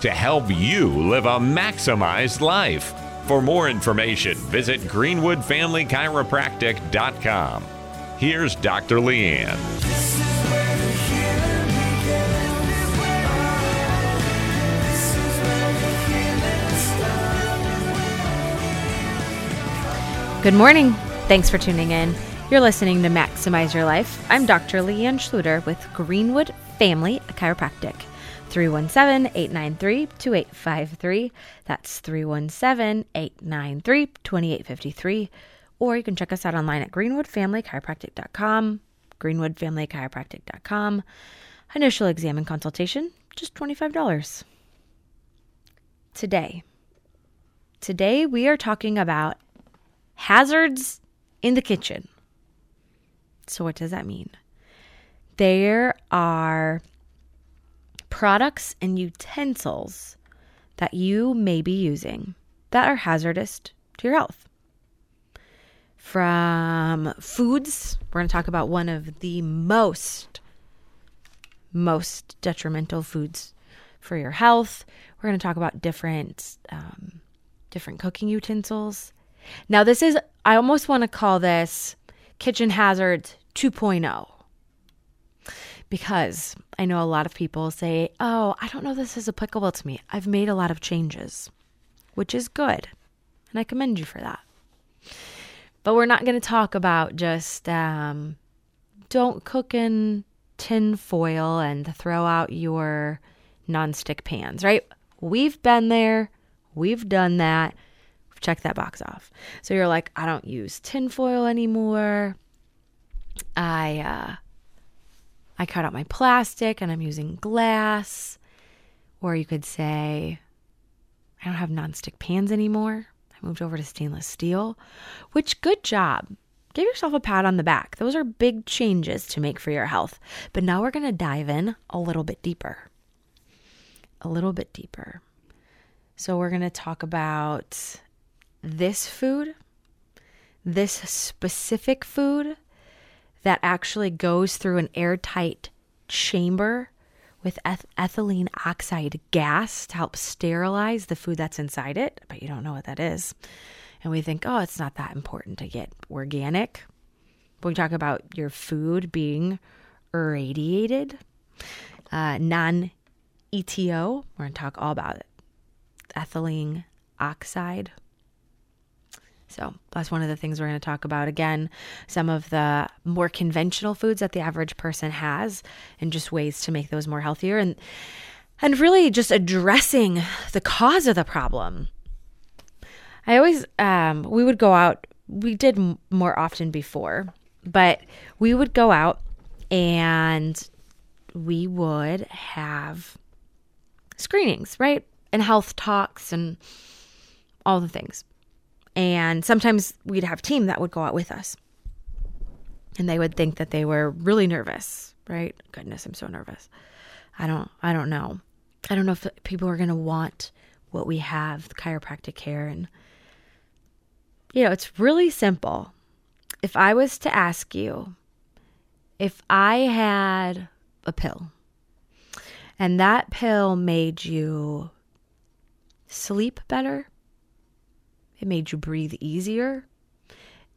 to help you live a maximized life. For more information, visit greenwoodfamilychiropractic.com. Here's Dr. Leanne. Good morning. Thanks for tuning in. You're listening to Maximize Your Life. I'm Dr. Leanne Schluter with Greenwood Family Chiropractic. 317 893 2853. That's 317 893 2853. Or you can check us out online at greenwoodfamilychiropractic.com. Greenwoodfamilychiropractic.com. Initial exam and consultation, just $25. Today, today we are talking about hazards in the kitchen. So, what does that mean? There are products and utensils that you may be using that are hazardous to your health. From foods, we're going to talk about one of the most, most detrimental foods for your health. We're going to talk about different, um, different cooking utensils. Now, this is, I almost want to call this kitchen hazards 2.0 because I know a lot of people say, Oh, I don't know this is applicable to me. I've made a lot of changes, which is good. And I commend you for that. But we're not going to talk about just um, don't cook in tin foil and throw out your nonstick pans, right? We've been there, we've done that. Check that box off. So you're like, I don't use tin foil anymore. I uh, I cut out my plastic and I'm using glass. Or you could say, I don't have nonstick pans anymore. I moved over to stainless steel, which good job. Give yourself a pat on the back. Those are big changes to make for your health. But now we're going to dive in a little bit deeper. A little bit deeper. So we're going to talk about this food, this specific food that actually goes through an airtight chamber with eth- ethylene oxide gas to help sterilize the food that's inside it. But you don't know what that is. And we think, oh, it's not that important to get organic. But we talk about your food being irradiated, uh, non ETO. We're going to talk all about it. Ethylene oxide. So that's one of the things we're going to talk about. Again, some of the more conventional foods that the average person has and just ways to make those more healthier and and really just addressing the cause of the problem. I always um we would go out we did more often before, but we would go out and we would have screenings, right? And health talks and all the things. And sometimes we'd have team that would go out with us. And they would think that they were really nervous, right? Goodness, I'm so nervous. I don't I don't know. I don't know if people are going to want what we have, the chiropractic care and you know, it's really simple. If I was to ask you if I had a pill and that pill made you sleep better, it made you breathe easier.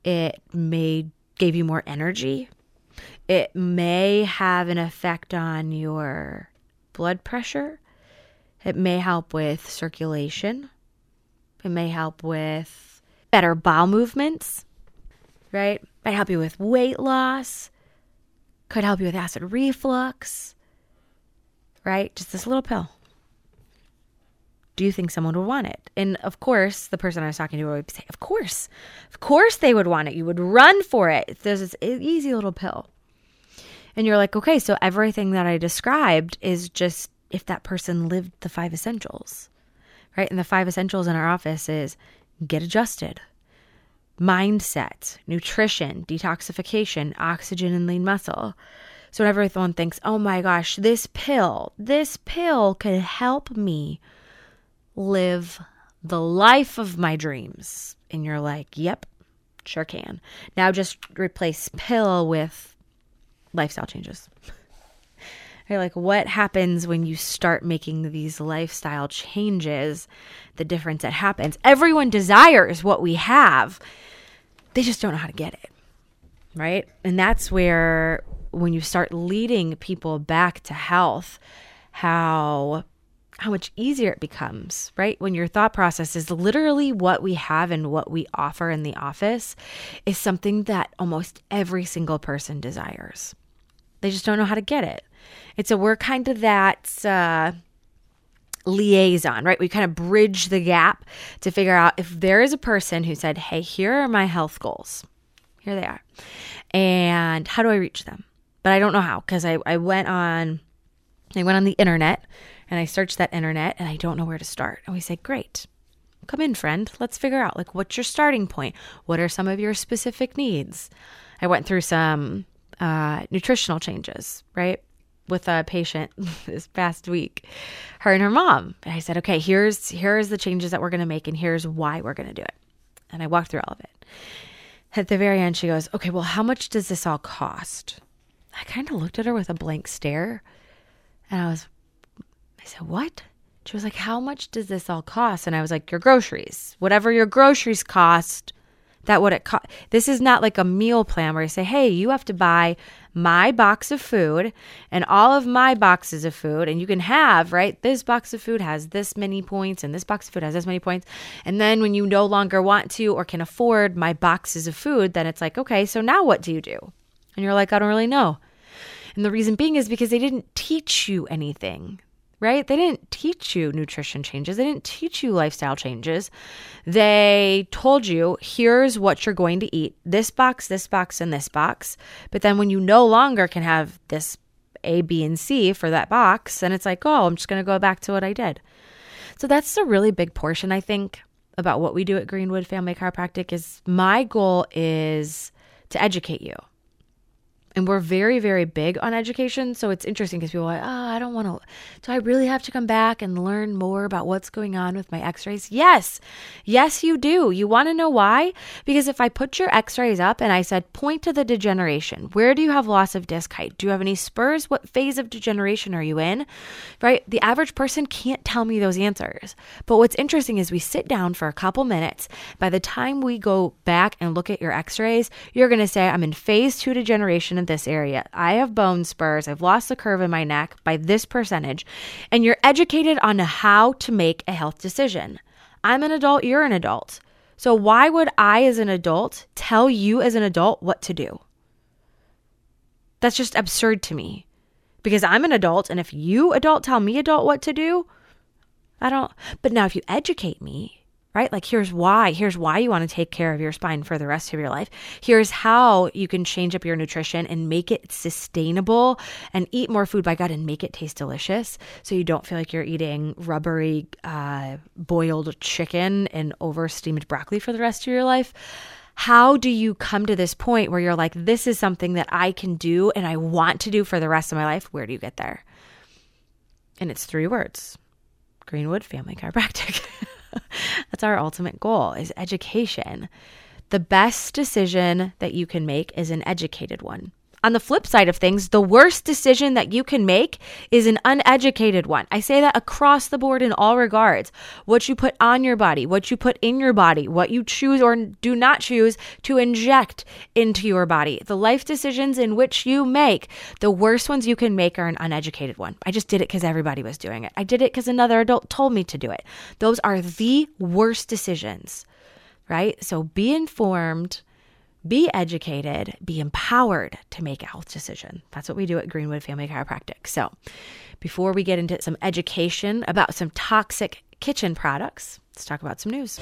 It made gave you more energy. It may have an effect on your blood pressure. It may help with circulation. It may help with better bowel movements, right? Might help you with weight loss. Could help you with acid reflux, right? Just this little pill do you think someone would want it? And of course, the person I was talking to would say, Of course, of course they would want it. You would run for it. There's this easy little pill. And you're like, okay, so everything that I described is just if that person lived the five essentials, right? And the five essentials in our office is get adjusted, mindset, nutrition, detoxification, oxygen, and lean muscle. So everyone thinks, oh my gosh, this pill, this pill could help me live the life of my dreams. And you're like, yep, sure can. Now just replace pill with lifestyle changes. You're like what happens when you start making these lifestyle changes, the difference that happens. Everyone desires what we have. They just don't know how to get it. Right? And that's where when you start leading people back to health, how how much easier it becomes, right? When your thought process is literally what we have and what we offer in the office is something that almost every single person desires. They just don't know how to get it. And so we're kind of that uh, liaison, right? We kind of bridge the gap to figure out if there is a person who said, Hey, here are my health goals. Here they are. And how do I reach them? But I don't know how because I, I went on I went on the internet and I searched that internet and I don't know where to start. And we say, Great. Come in, friend. Let's figure out like what's your starting point? What are some of your specific needs? I went through some uh, nutritional changes, right? with a patient this past week, her and her mom. And I said, okay, here's here's the changes that we're gonna make and here's why we're gonna do it. And I walked through all of it. At the very end, she goes, Okay, well, how much does this all cost? I kind of looked at her with a blank stare. And I was said, What? She was like, How much does this all cost? And I was like, Your groceries. Whatever your groceries cost, that what it cost. This is not like a meal plan where you say, hey, you have to buy my box of food and all of my boxes of food. And you can have, right? This box of food has this many points and this box of food has this many points. And then when you no longer want to or can afford my boxes of food, then it's like, okay, so now what do you do? And you're like, I don't really know. And the reason being is because they didn't teach you anything right? They didn't teach you nutrition changes, they didn't teach you lifestyle changes. They told you, here's what you're going to eat this box, this box, and this box. But then when you no longer can have this A, B, and C for that box, then it's like, oh, I'm just going to go back to what I did. So that's a really big portion, I think, about what we do at Greenwood Family Chiropractic is my goal is to educate you and we're very very big on education so it's interesting because people are like oh i don't want to do i really have to come back and learn more about what's going on with my x-rays? Yes. Yes you do. You want to know why? Because if i put your x-rays up and i said point to the degeneration. Where do you have loss of disc height? Do you have any spurs? What phase of degeneration are you in? Right? The average person can't tell me those answers. But what's interesting is we sit down for a couple minutes. By the time we go back and look at your x-rays you're going to say i'm in phase 2 degeneration in this area. I have bone spurs. I've lost the curve in my neck by this percentage. And you're educated on how to make a health decision. I'm an adult, you're an adult. So why would I, as an adult, tell you as an adult what to do? That's just absurd to me. Because I'm an adult, and if you, adult, tell me, adult, what to do, I don't. But now, if you educate me, right? Like, here's why. Here's why you want to take care of your spine for the rest of your life. Here's how you can change up your nutrition and make it sustainable and eat more food by gut and make it taste delicious so you don't feel like you're eating rubbery uh, boiled chicken and over steamed broccoli for the rest of your life. How do you come to this point where you're like, this is something that I can do and I want to do for the rest of my life? Where do you get there? And it's three words Greenwood Family Chiropractic. That's our ultimate goal is education. The best decision that you can make is an educated one. On the flip side of things, the worst decision that you can make is an uneducated one. I say that across the board in all regards. What you put on your body, what you put in your body, what you choose or do not choose to inject into your body, the life decisions in which you make, the worst ones you can make are an uneducated one. I just did it because everybody was doing it. I did it because another adult told me to do it. Those are the worst decisions, right? So be informed be educated, be empowered to make a health decision. That's what we do at Greenwood Family Chiropractic. So, before we get into some education about some toxic kitchen products, let's talk about some news.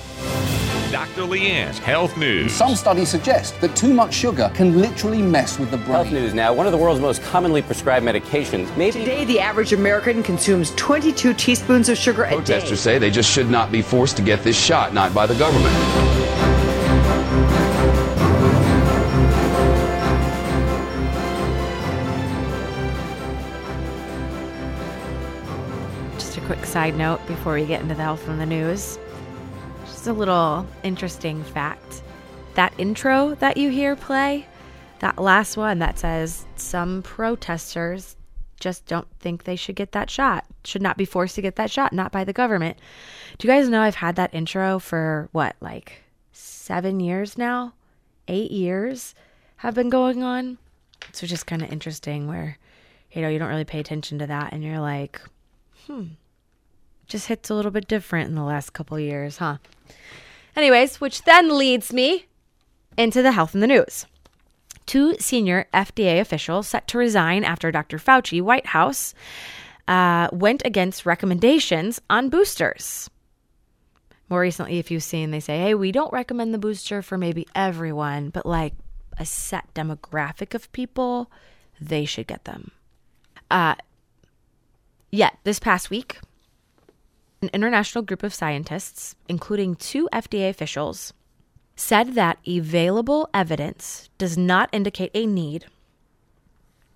Dr. Leanne's Health News. Some studies suggest that too much sugar can literally mess with the brain. Health news now. One of the world's most commonly prescribed medications. Maybe Today, the average American consumes 22 teaspoons of sugar a day. Protesters say they just should not be forced to get this shot, not by the government. Quick side note before we get into the health and the news. Just a little interesting fact. That intro that you hear play, that last one that says some protesters just don't think they should get that shot, should not be forced to get that shot, not by the government. Do you guys know I've had that intro for what, like seven years now? Eight years have been going on. So just kind of interesting where, you know, you don't really pay attention to that and you're like, hmm, just hits a little bit different in the last couple years, huh? Anyways, which then leads me into the health and the news. Two senior FDA officials set to resign after Dr. Fauci, White House, uh, went against recommendations on boosters. More recently, if you've seen, they say, hey, we don't recommend the booster for maybe everyone, but like a set demographic of people, they should get them. Uh, Yet, this past week, an international group of scientists, including two FDA officials, said that available evidence does not indicate a need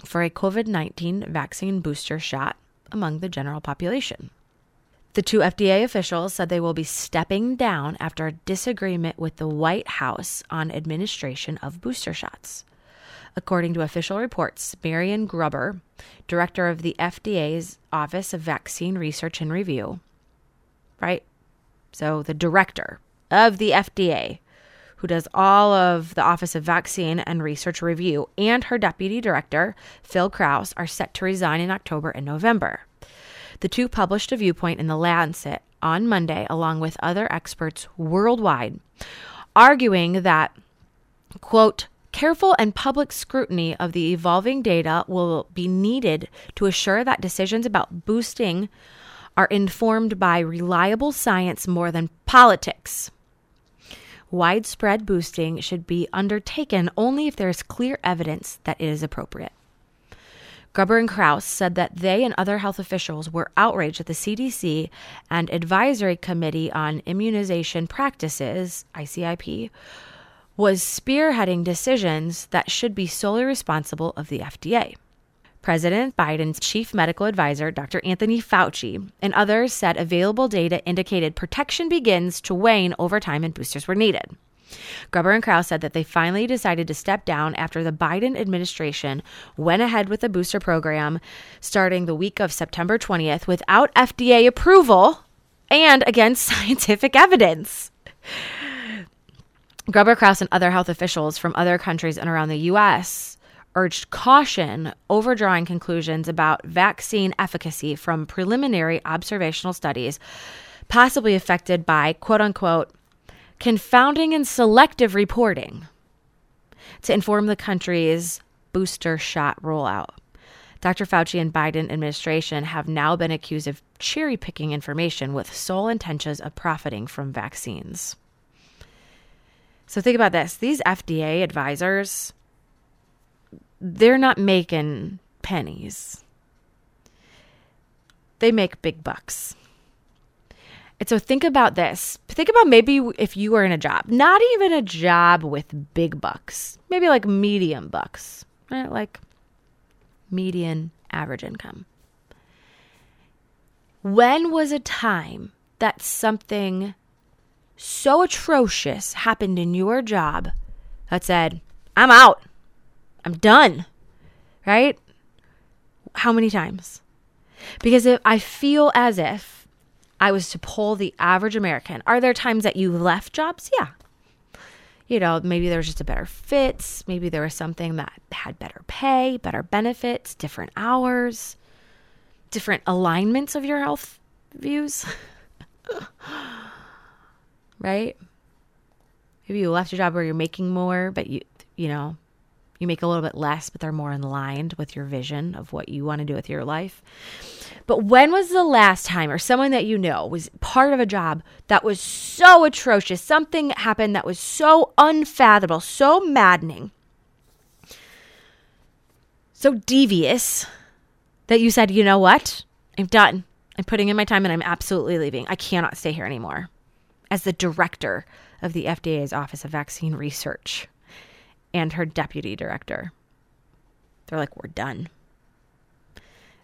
for a COVID 19 vaccine booster shot among the general population. The two FDA officials said they will be stepping down after a disagreement with the White House on administration of booster shots. According to official reports, Marion Gruber, director of the FDA's Office of Vaccine Research and Review, right? So the director of the FDA, who does all of the Office of Vaccine and Research Review, and her deputy director, Phil Krause, are set to resign in October and November. The two published a viewpoint in The Lancet on Monday, along with other experts worldwide, arguing that, quote, careful and public scrutiny of the evolving data will be needed to assure that decisions about boosting are informed by reliable science more than politics. Widespread boosting should be undertaken only if there is clear evidence that it is appropriate. Gruber and Krause said that they and other health officials were outraged that the CDC and Advisory Committee on Immunization Practices, ACIP, was spearheading decisions that should be solely responsible of the FDA. President Biden's chief medical advisor, Dr. Anthony Fauci, and others said available data indicated protection begins to wane over time and boosters were needed. Gruber and Krause said that they finally decided to step down after the Biden administration went ahead with the booster program starting the week of September 20th without FDA approval and against scientific evidence. Gruber Krause and other health officials from other countries and around the U.S. urged caution over drawing conclusions about vaccine efficacy from preliminary observational studies, possibly affected by quote unquote confounding and selective reporting to inform the country's booster shot rollout. Dr. Fauci and Biden administration have now been accused of cherry picking information with sole intentions of profiting from vaccines. So think about this. These FDA advisors, they're not making pennies. They make big bucks. And so think about this. Think about maybe if you were in a job, not even a job with big bucks, maybe like medium bucks, right? Like median average income. When was a time that something so atrocious happened in your job that said, I'm out, I'm done, right? How many times? Because if I feel as if I was to pull the average American, are there times that you left jobs? Yeah. You know, maybe there was just a better fit. Maybe there was something that had better pay, better benefits, different hours, different alignments of your health views. right? Maybe you left a job where you're making more, but you, you know, you make a little bit less, but they're more aligned with your vision of what you want to do with your life. But when was the last time, or someone that you know was part of a job that was so atrocious? Something happened that was so unfathomable, so maddening, so devious that you said, you know what? I'm done. I'm putting in my time and I'm absolutely leaving. I cannot stay here anymore. As the director of the FDA's Office of Vaccine Research and her deputy director, they're like, we're done.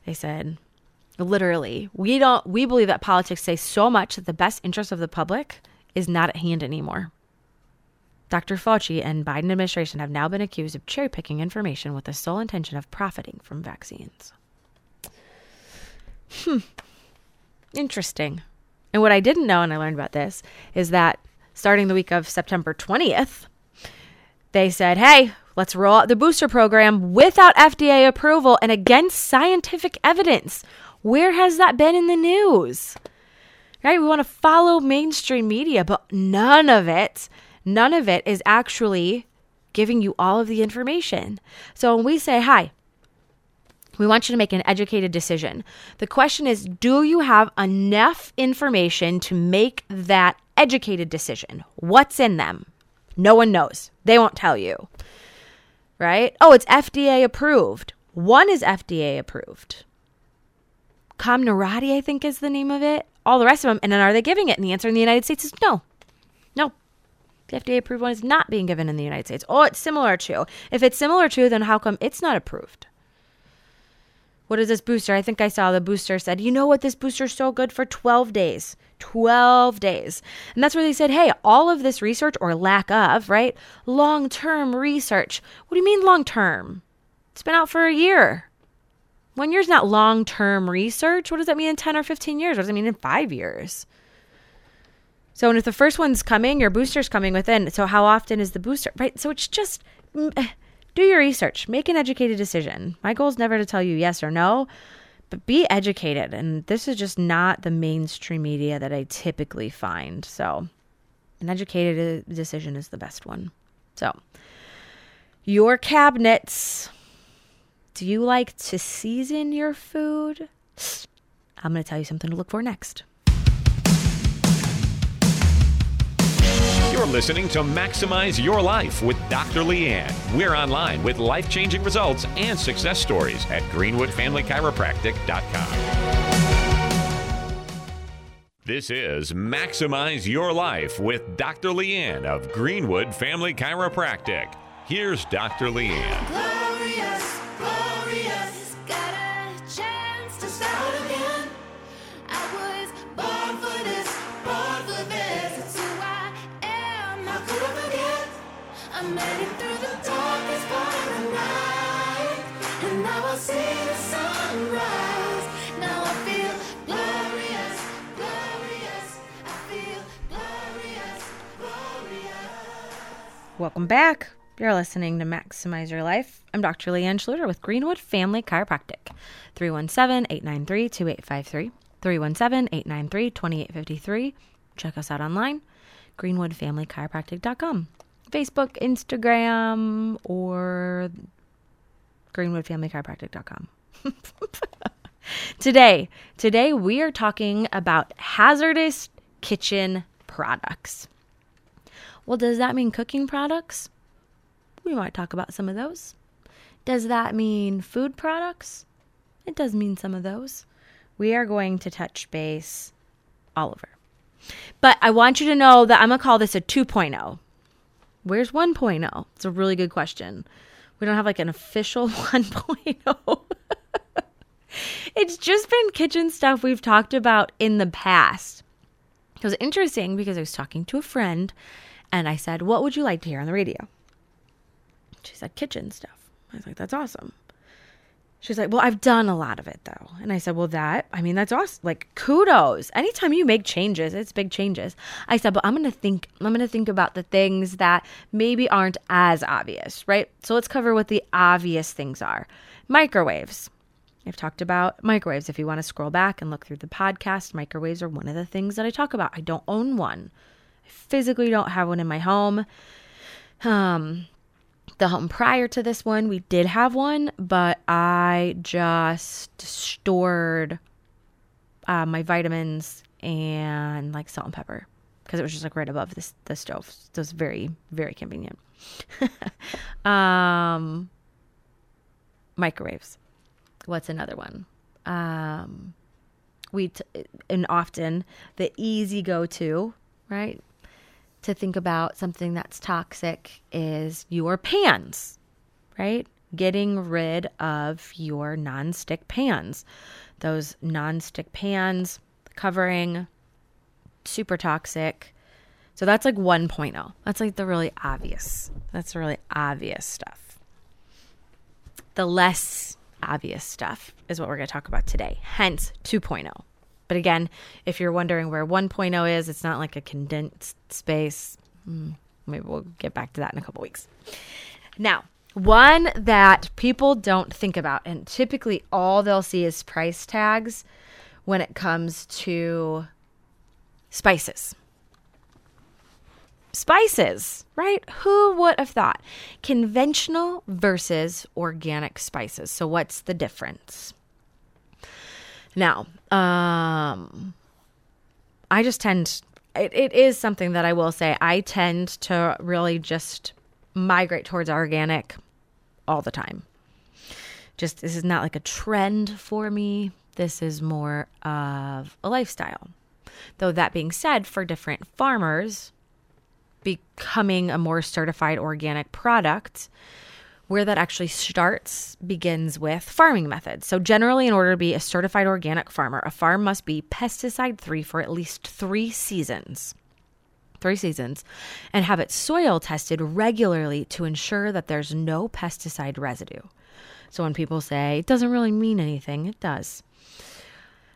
They said, literally, we don't, we believe that politics say so much that the best interest of the public is not at hand anymore. Dr. Fauci and Biden administration have now been accused of cherry picking information with the sole intention of profiting from vaccines. Hmm. Interesting. And what I didn't know, and I learned about this, is that starting the week of September 20th, they said, hey, let's roll out the booster program without FDA approval and against scientific evidence. Where has that been in the news? Right? We want to follow mainstream media, but none of it, none of it is actually giving you all of the information. So when we say, hi, we want you to make an educated decision. The question is do you have enough information to make that educated decision? What's in them? No one knows. They won't tell you. Right? Oh, it's FDA approved. One is FDA approved. Comirnaty, I think, is the name of it. All the rest of them. And then are they giving it? And the answer in the United States is no. No. The FDA approved one is not being given in the United States. Oh, it's similar to. If it's similar to, then how come it's not approved? What is this booster? I think I saw the booster said, you know what? This booster's so good for 12 days. 12 days. And that's where they said, hey, all of this research or lack of, right? Long term research. What do you mean long term? It's been out for a year. One year's not long term research. What does that mean in 10 or 15 years? What does it mean in five years? So, and if the first one's coming, your booster's coming within. So, how often is the booster? Right. So, it's just eh, do your research, make an educated decision. My goal is never to tell you yes or no, but be educated. And this is just not the mainstream media that I typically find. So, an educated uh, decision is the best one. So, your cabinets. Do you like to season your food? I'm going to tell you something to look for next. You're listening to Maximize Your Life with Dr. Leanne. We're online with life changing results and success stories at greenwoodfamilychiropractic.com. This is Maximize Your Life with Dr. Leanne of Greenwood Family Chiropractic. Here's Dr. Leanne. Glorious, Welcome back. You're listening to Maximize Your Life. I'm Dr. Leanne Schluter with Greenwood Family Chiropractic. 317 893 2853. 317 893 2853. Check us out online, greenwoodfamilychiropractic.com. Facebook, Instagram, or greenwoodfamilychiropractic.com. today, today we are talking about hazardous kitchen products. Well, does that mean cooking products? We might talk about some of those. Does that mean food products? It does mean some of those. We are going to touch base all over. But I want you to know that I'm going to call this a 2.0. Where's 1.0? It's a really good question. We don't have like an official 1.0. it's just been kitchen stuff we've talked about in the past. It was interesting because I was talking to a friend and I said, What would you like to hear on the radio? She said, Kitchen stuff. I was like, That's awesome. She's like, Well, I've done a lot of it though. And I said, Well, that, I mean, that's awesome. Like, kudos. Anytime you make changes, it's big changes. I said, But I'm going to think, I'm going to think about the things that maybe aren't as obvious, right? So let's cover what the obvious things are microwaves. I've talked about microwaves. If you want to scroll back and look through the podcast, microwaves are one of the things that I talk about. I don't own one. I physically don't have one in my home. Um, the home prior to this one, we did have one, but I just stored uh, my vitamins and like salt and pepper because it was just like right above this the stove. So it was very very convenient. um, microwaves. What's another one? Um, we t- and often the easy go to right to think about something that's toxic is your pans, right? Getting rid of your nonstick pans. Those nonstick pans covering super toxic. So that's like 1.0. That's like the really obvious. That's the really obvious stuff. The less obvious stuff is what we're going to talk about today. Hence 2.0. But again, if you're wondering where 1.0 is, it's not like a condensed space. Hmm, Maybe we'll get back to that in a couple weeks. Now, one that people don't think about, and typically all they'll see is price tags when it comes to spices. Spices, right? Who would have thought? Conventional versus organic spices. So, what's the difference? Now, um, I just tend, it, it is something that I will say, I tend to really just migrate towards organic all the time. Just, this is not like a trend for me. This is more of a lifestyle. Though, that being said, for different farmers, becoming a more certified organic product, where that actually starts begins with farming methods. So, generally, in order to be a certified organic farmer, a farm must be pesticide free for at least three seasons. Three seasons, and have its soil tested regularly to ensure that there's no pesticide residue. So, when people say it doesn't really mean anything, it does.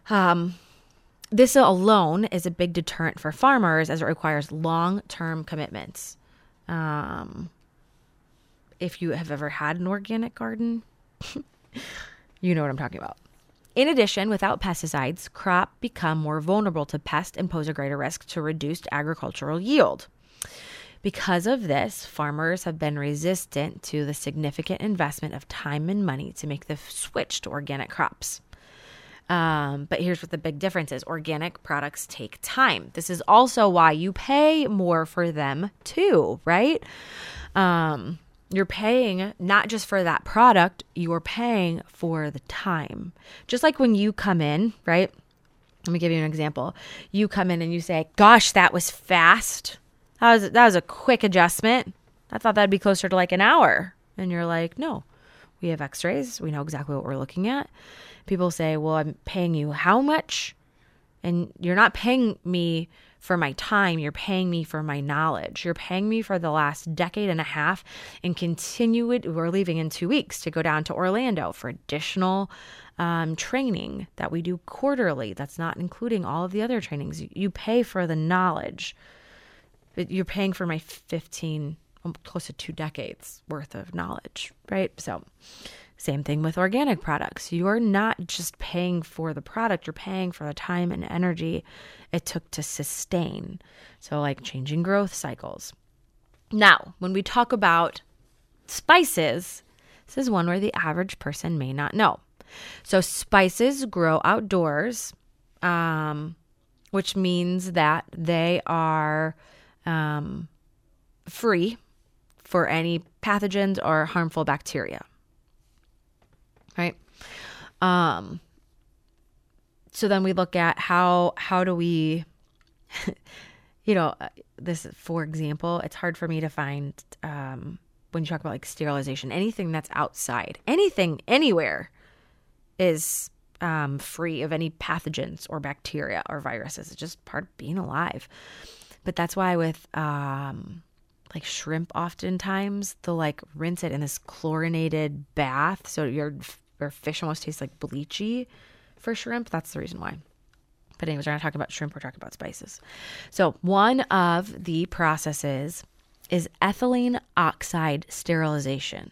Um, this alone is a big deterrent for farmers as it requires long term commitments. Um, if you have ever had an organic garden, you know what I'm talking about. In addition, without pesticides, crop become more vulnerable to pest and pose a greater risk to reduced agricultural yield. Because of this, farmers have been resistant to the significant investment of time and money to make the switch to organic crops. Um, but here's what the big difference is organic products take time. This is also why you pay more for them too, right? Um, you're paying not just for that product, you're paying for the time. Just like when you come in, right? Let me give you an example. You come in and you say, "Gosh, that was fast. That was that was a quick adjustment. I thought that'd be closer to like an hour." And you're like, "No. We have x-rays. We know exactly what we're looking at." People say, "Well, I'm paying you how much?" And you're not paying me for my time. You're paying me for my knowledge. You're paying me for the last decade and a half and continue it. We're leaving in two weeks to go down to Orlando for additional um, training that we do quarterly. That's not including all of the other trainings. You, pay for the knowledge. You're paying for my 15, um, close to two decades worth of knowledge, right? So, same thing with organic products. You're not just paying for the product, you're paying for the time and energy it took to sustain. So, like changing growth cycles. Now, when we talk about spices, this is one where the average person may not know. So, spices grow outdoors, um, which means that they are um, free for any pathogens or harmful bacteria um so then we look at how how do we you know uh, this for example it's hard for me to find um when you talk about like sterilization anything that's outside anything anywhere is um, free of any pathogens or bacteria or viruses. It's just part of being alive. But that's why with um like shrimp oftentimes they'll like rinse it in this chlorinated bath. So your your fish almost tastes like bleachy for shrimp. That's the reason why. But anyways we're not talking about shrimp we're talking about spices. So one of the processes is ethylene oxide sterilization.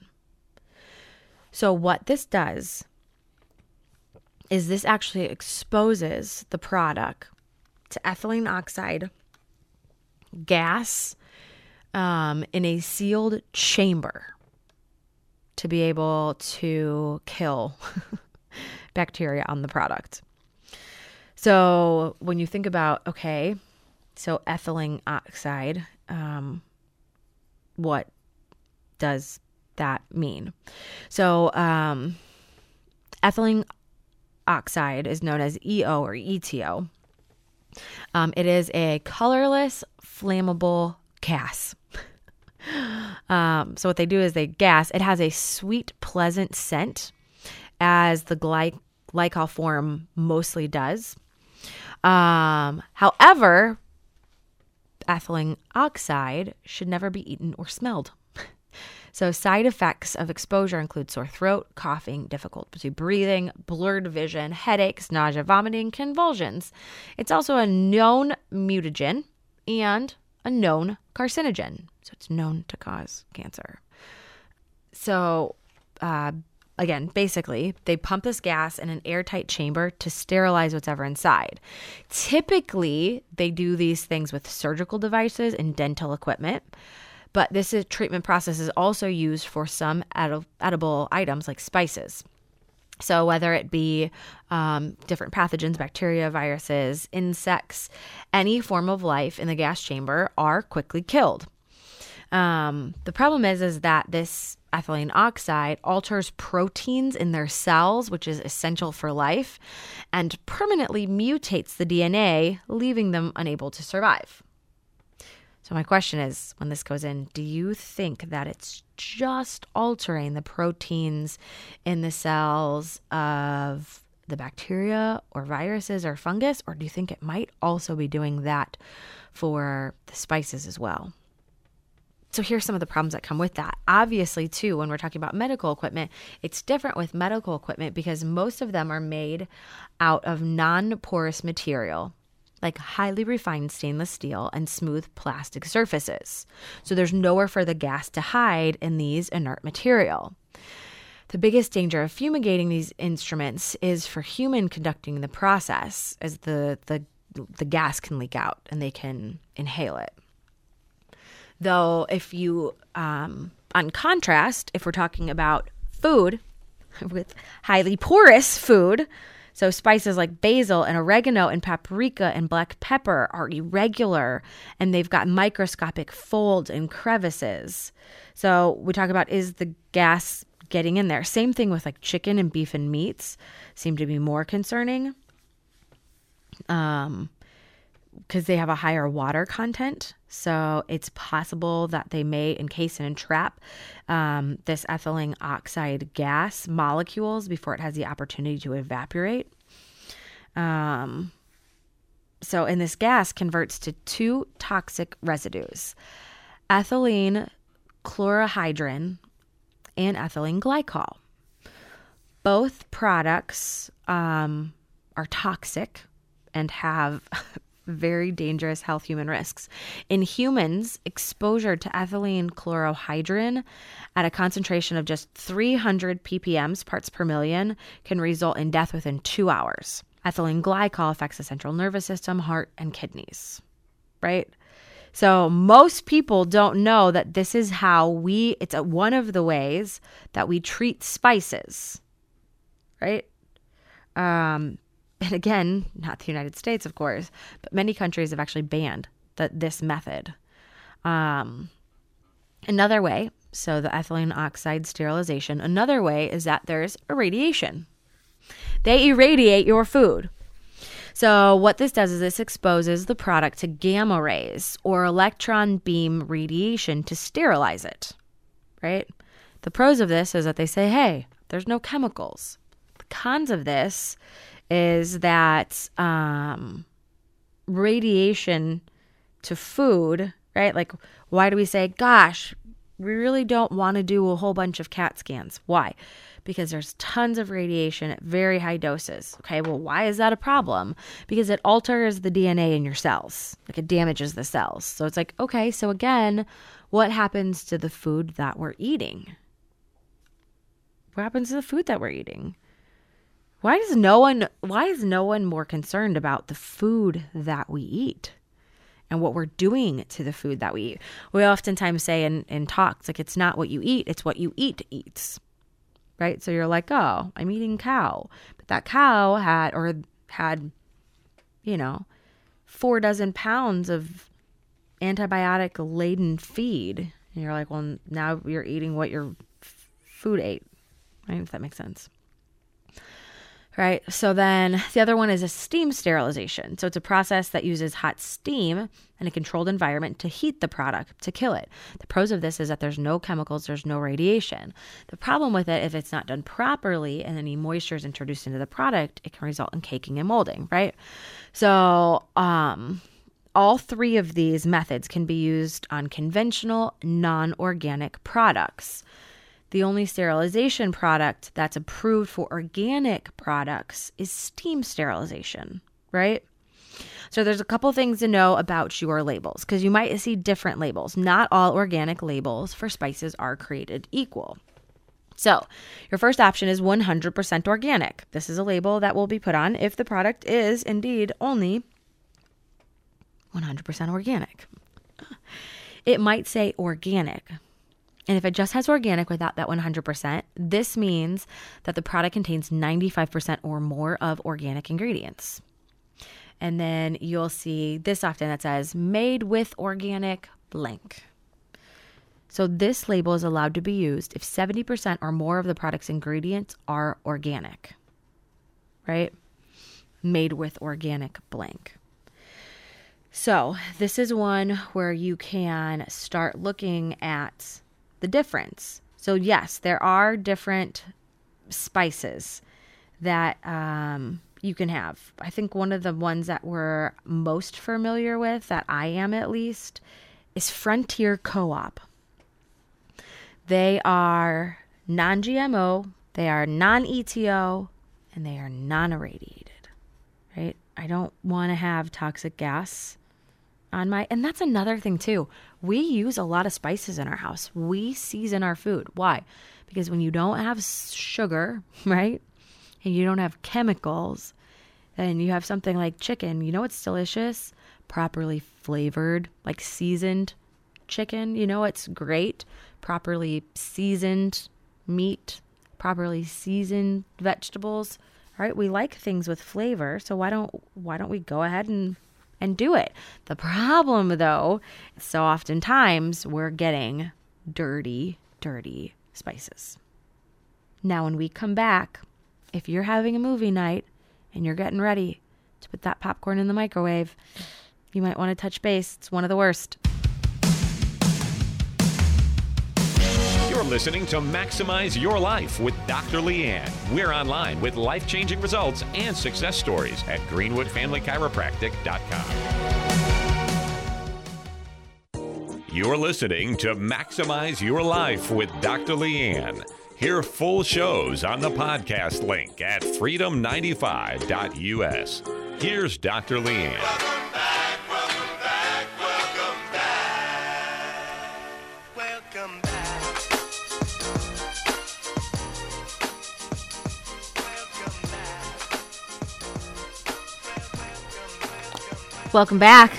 So what this does is this actually exposes the product to ethylene oxide gas um, in a sealed chamber to be able to kill bacteria on the product. So when you think about, okay, so ethylene oxide, um, what does that mean? So um, ethylene oxide is known as EO or ETO. Um, it is a colorless, flammable gas. Um, so what they do is they gas. It has a sweet, pleasant scent, as the gly- glycol form mostly does. Um, however, ethylene oxide should never be eaten or smelled. So, side effects of exposure include sore throat, coughing, difficulty breathing, blurred vision, headaches, nausea, vomiting, convulsions. It's also a known mutagen and a known carcinogen. So, it's known to cause cancer. So, uh, again, basically, they pump this gas in an airtight chamber to sterilize whatever inside. Typically, they do these things with surgical devices and dental equipment. But this is, treatment process is also used for some edi- edible items like spices. So, whether it be um, different pathogens, bacteria, viruses, insects, any form of life in the gas chamber are quickly killed. Um, the problem is, is that this ethylene oxide alters proteins in their cells, which is essential for life, and permanently mutates the DNA, leaving them unable to survive. So, my question is when this goes in, do you think that it's just altering the proteins in the cells of the bacteria or viruses or fungus? Or do you think it might also be doing that for the spices as well? So here's some of the problems that come with that. Obviously, too, when we're talking about medical equipment, it's different with medical equipment because most of them are made out of non porous material like highly refined stainless steel and smooth plastic surfaces. So there's nowhere for the gas to hide in these inert material. The biggest danger of fumigating these instruments is for human conducting the process, as the, the, the gas can leak out and they can inhale it. Though, if you, um, on contrast, if we're talking about food with highly porous food, so spices like basil and oregano and paprika and black pepper are irregular and they've got microscopic folds and crevices. So we talk about is the gas getting in there? Same thing with like chicken and beef and meats seem to be more concerning. Um because they have a higher water content. So it's possible that they may encase and entrap um, this ethylene oxide gas molecules before it has the opportunity to evaporate. Um, so, and this gas converts to two toxic residues ethylene chlorohydrin and ethylene glycol. Both products um, are toxic and have very dangerous health human risks. In humans, exposure to ethylene chlorohydrin at a concentration of just 300 ppm parts per million can result in death within two hours. Ethylene glycol affects the central nervous system, heart, and kidneys, right? So most people don't know that this is how we, it's a, one of the ways that we treat spices, right? Um, and again, not the United States, of course, but many countries have actually banned the, this method. Um, another way, so the ethylene oxide sterilization, another way is that there's irradiation. They irradiate your food. So, what this does is this exposes the product to gamma rays or electron beam radiation to sterilize it, right? The pros of this is that they say, hey, there's no chemicals. The cons of this is that um, radiation to food, right? Like, why do we say, gosh, we really don't want to do a whole bunch of CAT scans? Why? Because there's tons of radiation at very high doses. Okay, well, why is that a problem? Because it alters the DNA in your cells, like it damages the cells. So it's like, okay, so again, what happens to the food that we're eating? What happens to the food that we're eating? Why does no one why is no one more concerned about the food that we eat and what we're doing to the food that we eat? We oftentimes say in, in talks like it's not what you eat, it's what you eat eats. Right? So you're like, oh, I'm eating cow. But that cow had or had you know, four dozen pounds of antibiotic laden feed. And you're like, well, now you're eating what your f- food ate. Right? If that makes sense. Right. So then the other one is a steam sterilization. So it's a process that uses hot steam in a controlled environment to heat the product to kill it. The pros of this is that there's no chemicals, there's no radiation. The problem with it, if it's not done properly and any moisture is introduced into the product, it can result in caking and molding, right? So, um, all three of these methods can be used on conventional, non organic products. The only sterilization product that's approved for organic products is steam sterilization, right? So there's a couple things to know about your labels because you might see different labels. Not all organic labels for spices are created equal. So, your first option is 100% organic. This is a label that will be put on if the product is indeed only 100% organic. It might say organic. And if it just has organic without that 100%, this means that the product contains 95% or more of organic ingredients. And then you'll see this often that says made with organic blank. So this label is allowed to be used if 70% or more of the product's ingredients are organic, right? Made with organic blank. So, this is one where you can start looking at the difference. So, yes, there are different spices that um, you can have. I think one of the ones that we're most familiar with, that I am at least, is Frontier Co op. They are non GMO, they are non ETO, and they are non irradiated, right? I don't want to have toxic gas on my and that's another thing too. We use a lot of spices in our house. We season our food. Why? Because when you don't have sugar, right? And you don't have chemicals, and you have something like chicken, you know it's delicious, properly flavored, like seasoned chicken, you know it's great, properly seasoned meat, properly seasoned vegetables, right? We like things with flavor, so why don't why don't we go ahead and and do it. The problem, though, so oftentimes we're getting dirty, dirty spices. Now, when we come back, if you're having a movie night and you're getting ready to put that popcorn in the microwave, you might want to touch base. It's one of the worst. You're listening to Maximize Your Life with Dr. Leanne. We're online with life changing results and success stories at greenwoodfamilychiropractic.com. You're listening to Maximize Your Life with Dr. Leanne. Hear full shows on the podcast link at freedom95.us. Here's Dr. Leanne. Welcome back.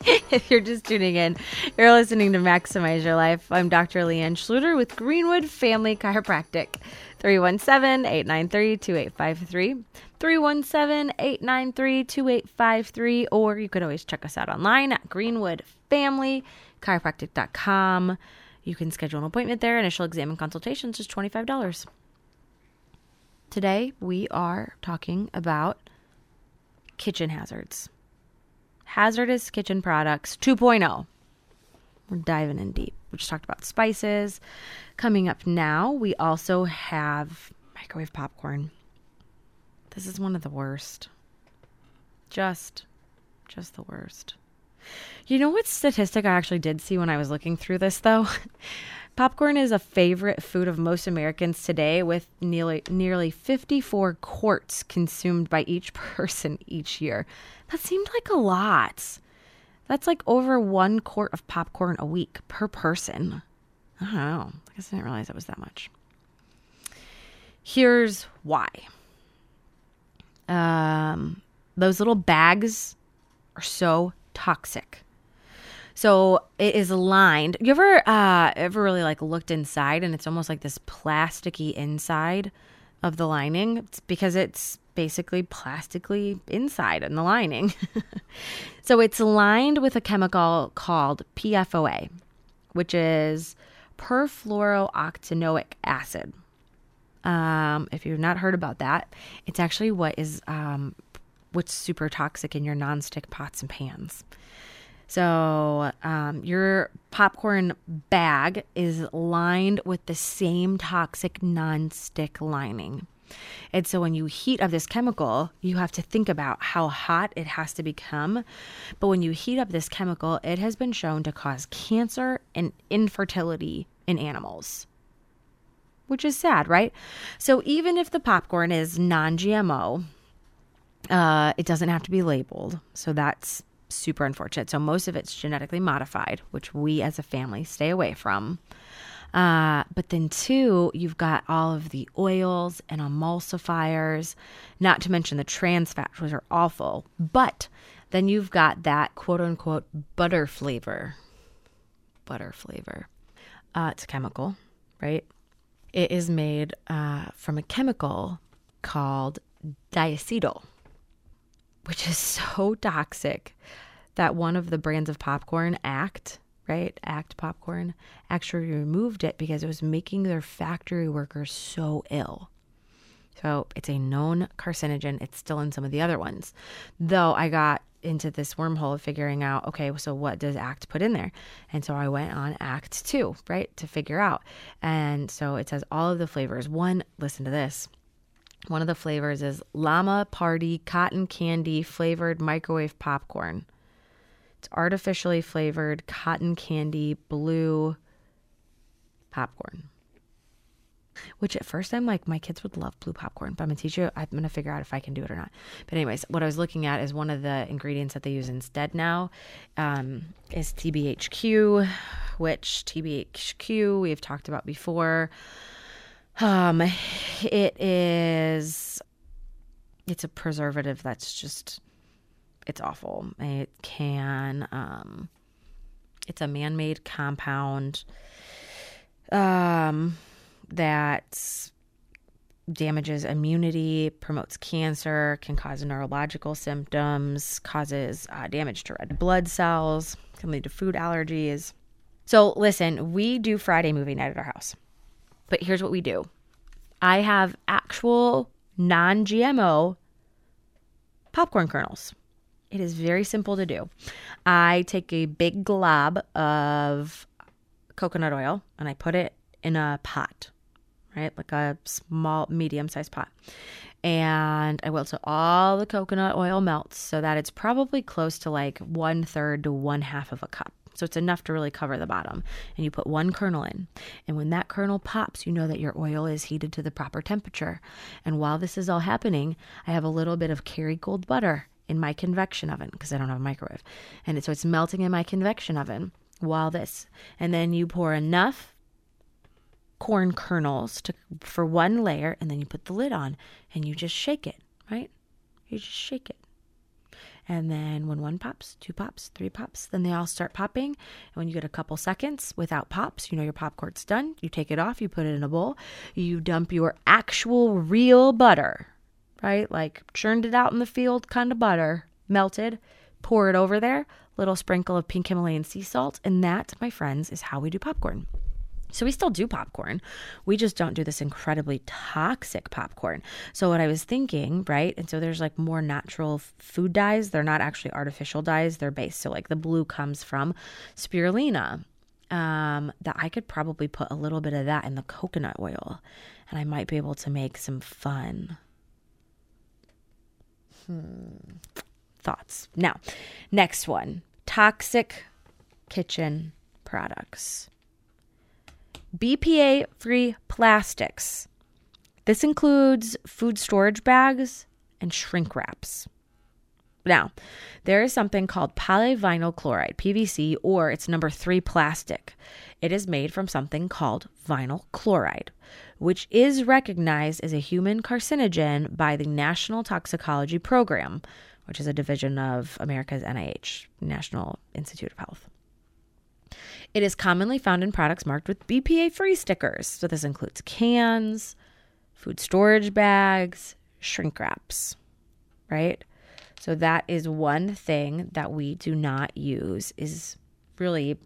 if you're just tuning in, you're listening to Maximize Your Life. I'm Dr. Leanne Schluter with Greenwood Family Chiropractic. 317 893 2853. 317 893 2853. Or you could always check us out online at greenwoodfamilychiropractic.com. You can schedule an appointment there. Initial exam and consultations is $25. Today, we are talking about kitchen hazards. Hazardous kitchen products 2.0. We're diving in deep. We just talked about spices. Coming up now, we also have microwave popcorn. This is one of the worst. Just, just the worst. You know what statistic I actually did see when I was looking through this, though? Popcorn is a favorite food of most Americans today, with nearly nearly 54 quarts consumed by each person each year. That seemed like a lot. That's like over one quart of popcorn a week per person. I don't know. I guess I didn't realize it was that much. Here's why. Um, those little bags are so toxic. So it is lined. You ever uh ever really like looked inside and it's almost like this plasticky inside of the lining? It's because it's basically plastically inside in the lining. so it's lined with a chemical called PFOA, which is perfluorooctanoic acid. Um, if you've not heard about that, it's actually what is um, what's super toxic in your nonstick pots and pans. So um, your popcorn bag is lined with the same toxic nonstick lining. And so when you heat up this chemical, you have to think about how hot it has to become. But when you heat up this chemical, it has been shown to cause cancer and infertility in animals. Which is sad, right? So even if the popcorn is non GMO, uh, it doesn't have to be labeled. So that's super unfortunate. So most of it's genetically modified, which we as a family stay away from. Uh, but then, two, you've got all of the oils and emulsifiers, not to mention the trans fats, which are awful. But then you've got that quote unquote butter flavor. Butter flavor. Uh, it's a chemical, right? It is made uh, from a chemical called diacetyl, which is so toxic that one of the brands of popcorn, Act, right? Act popcorn, actually removed it because it was making their factory workers so ill. So it's a known carcinogen. It's still in some of the other ones. Though I got into this wormhole of figuring out, okay, so what does ACT put in there? And so I went on ACT 2, right, to figure out. And so it says all of the flavors. One, listen to this. One of the flavors is llama party cotton candy flavored microwave popcorn. It's artificially flavored cotton candy blue popcorn. Which at first I'm like, my kids would love blue popcorn, but I'm gonna teach you. I'm gonna figure out if I can do it or not. But anyways, what I was looking at is one of the ingredients that they use instead now um, is TBHQ, which TBHQ we've talked about before. Um, it is. It's a preservative that's just it's awful. It can um it's a man-made compound um that damages immunity, promotes cancer, can cause neurological symptoms, causes uh, damage to red blood cells, can lead to food allergies. So, listen, we do Friday movie night at our house. But here's what we do I have actual non GMO popcorn kernels. It is very simple to do. I take a big glob of coconut oil and I put it in a pot, right? Like a small, medium sized pot. And I will till all the coconut oil melts so that it's probably close to like one third to one half of a cup. So it's enough to really cover the bottom. And you put one kernel in. And when that kernel pops, you know that your oil is heated to the proper temperature. And while this is all happening, I have a little bit of Kerrygold butter in my convection oven because I don't have a microwave. And so it's melting in my convection oven while this. And then you pour enough corn kernels to for one layer and then you put the lid on and you just shake it, right? You just shake it. And then when one pops, two pops, three pops, then they all start popping. And when you get a couple seconds without pops, you know your popcorn's done. You take it off, you put it in a bowl, you dump your actual real butter, right? Like churned it out in the field kind of butter, melted, pour it over there, little sprinkle of pink Himalayan sea salt, and that, my friends, is how we do popcorn. So we still do popcorn. We just don't do this incredibly toxic popcorn. So what I was thinking, right? And so there's like more natural food dyes. They're not actually artificial dyes. They're based. So like the blue comes from spirulina. Um, that I could probably put a little bit of that in the coconut oil, and I might be able to make some fun thoughts. Now, next one toxic kitchen products. BPA free plastics. This includes food storage bags and shrink wraps. Now, there is something called polyvinyl chloride, PVC, or it's number three plastic. It is made from something called vinyl chloride, which is recognized as a human carcinogen by the National Toxicology Program, which is a division of America's NIH, National Institute of Health. It is commonly found in products marked with BPA free stickers. So this includes cans, food storage bags, shrink wraps, right? So that is one thing that we do not use is really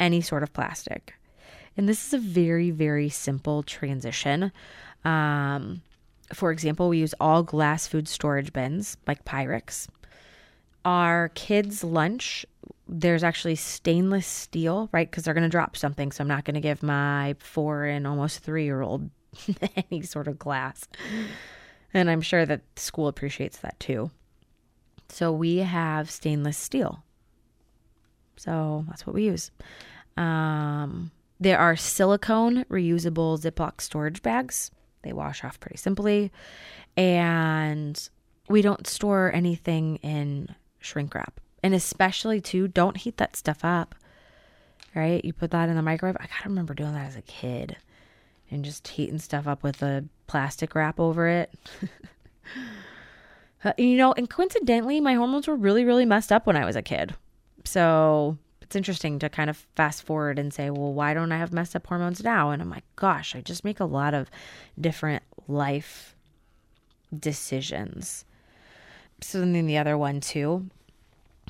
any sort of plastic. And this is a very, very simple transition. Um, for example, we use all glass food storage bins like Pyrex. Our kids' lunch, there's actually stainless steel, right? Because they're going to drop something. So I'm not going to give my four and almost three year old any sort of glass. And I'm sure that school appreciates that too. So we have stainless steel. So that's what we use. Um, there are silicone reusable Ziploc storage bags. They wash off pretty simply. And we don't store anything in shrink wrap. And especially, too, don't heat that stuff up. Right? You put that in the microwave. I gotta remember doing that as a kid and just heating stuff up with a plastic wrap over it. Uh, you know, and coincidentally, my hormones were really, really messed up when I was a kid. So it's interesting to kind of fast forward and say, well, why don't I have messed up hormones now? And I'm like, gosh, I just make a lot of different life decisions. So then the other one, too,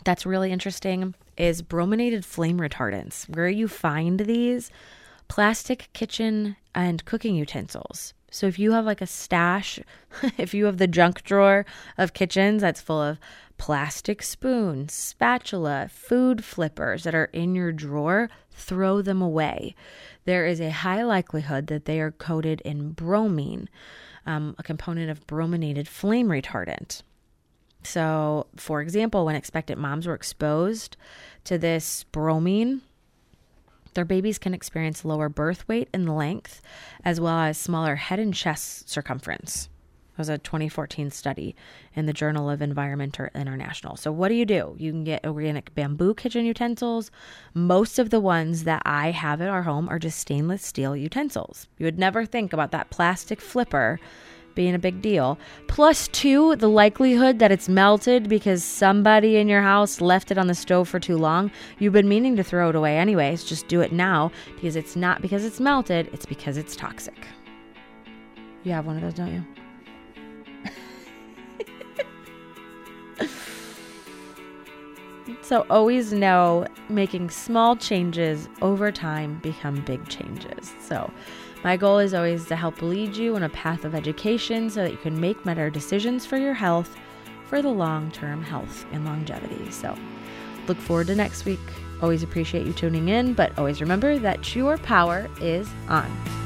that's really interesting is brominated flame retardants. Where you find these plastic kitchen and cooking utensils. So if you have like a stash, if you have the junk drawer of kitchens that's full of plastic spoons, spatula, food flippers that are in your drawer, throw them away. There is a high likelihood that they are coated in bromine, um, a component of brominated flame retardant. So, for example, when expectant moms were exposed to this bromine, their babies can experience lower birth weight and length, as well as smaller head and chest circumference. It was a 2014 study in the Journal of Environment International. So, what do you do? You can get organic bamboo kitchen utensils. Most of the ones that I have at our home are just stainless steel utensils. You would never think about that plastic flipper being a big deal. Plus, two, the likelihood that it's melted because somebody in your house left it on the stove for too long. You've been meaning to throw it away anyways. Just do it now because it's not because it's melted, it's because it's toxic. You have one of those, don't you? So always know making small changes over time become big changes. So my goal is always to help lead you on a path of education so that you can make better decisions for your health for the long term health and longevity. So look forward to next week. Always appreciate you tuning in, but always remember that your power is on.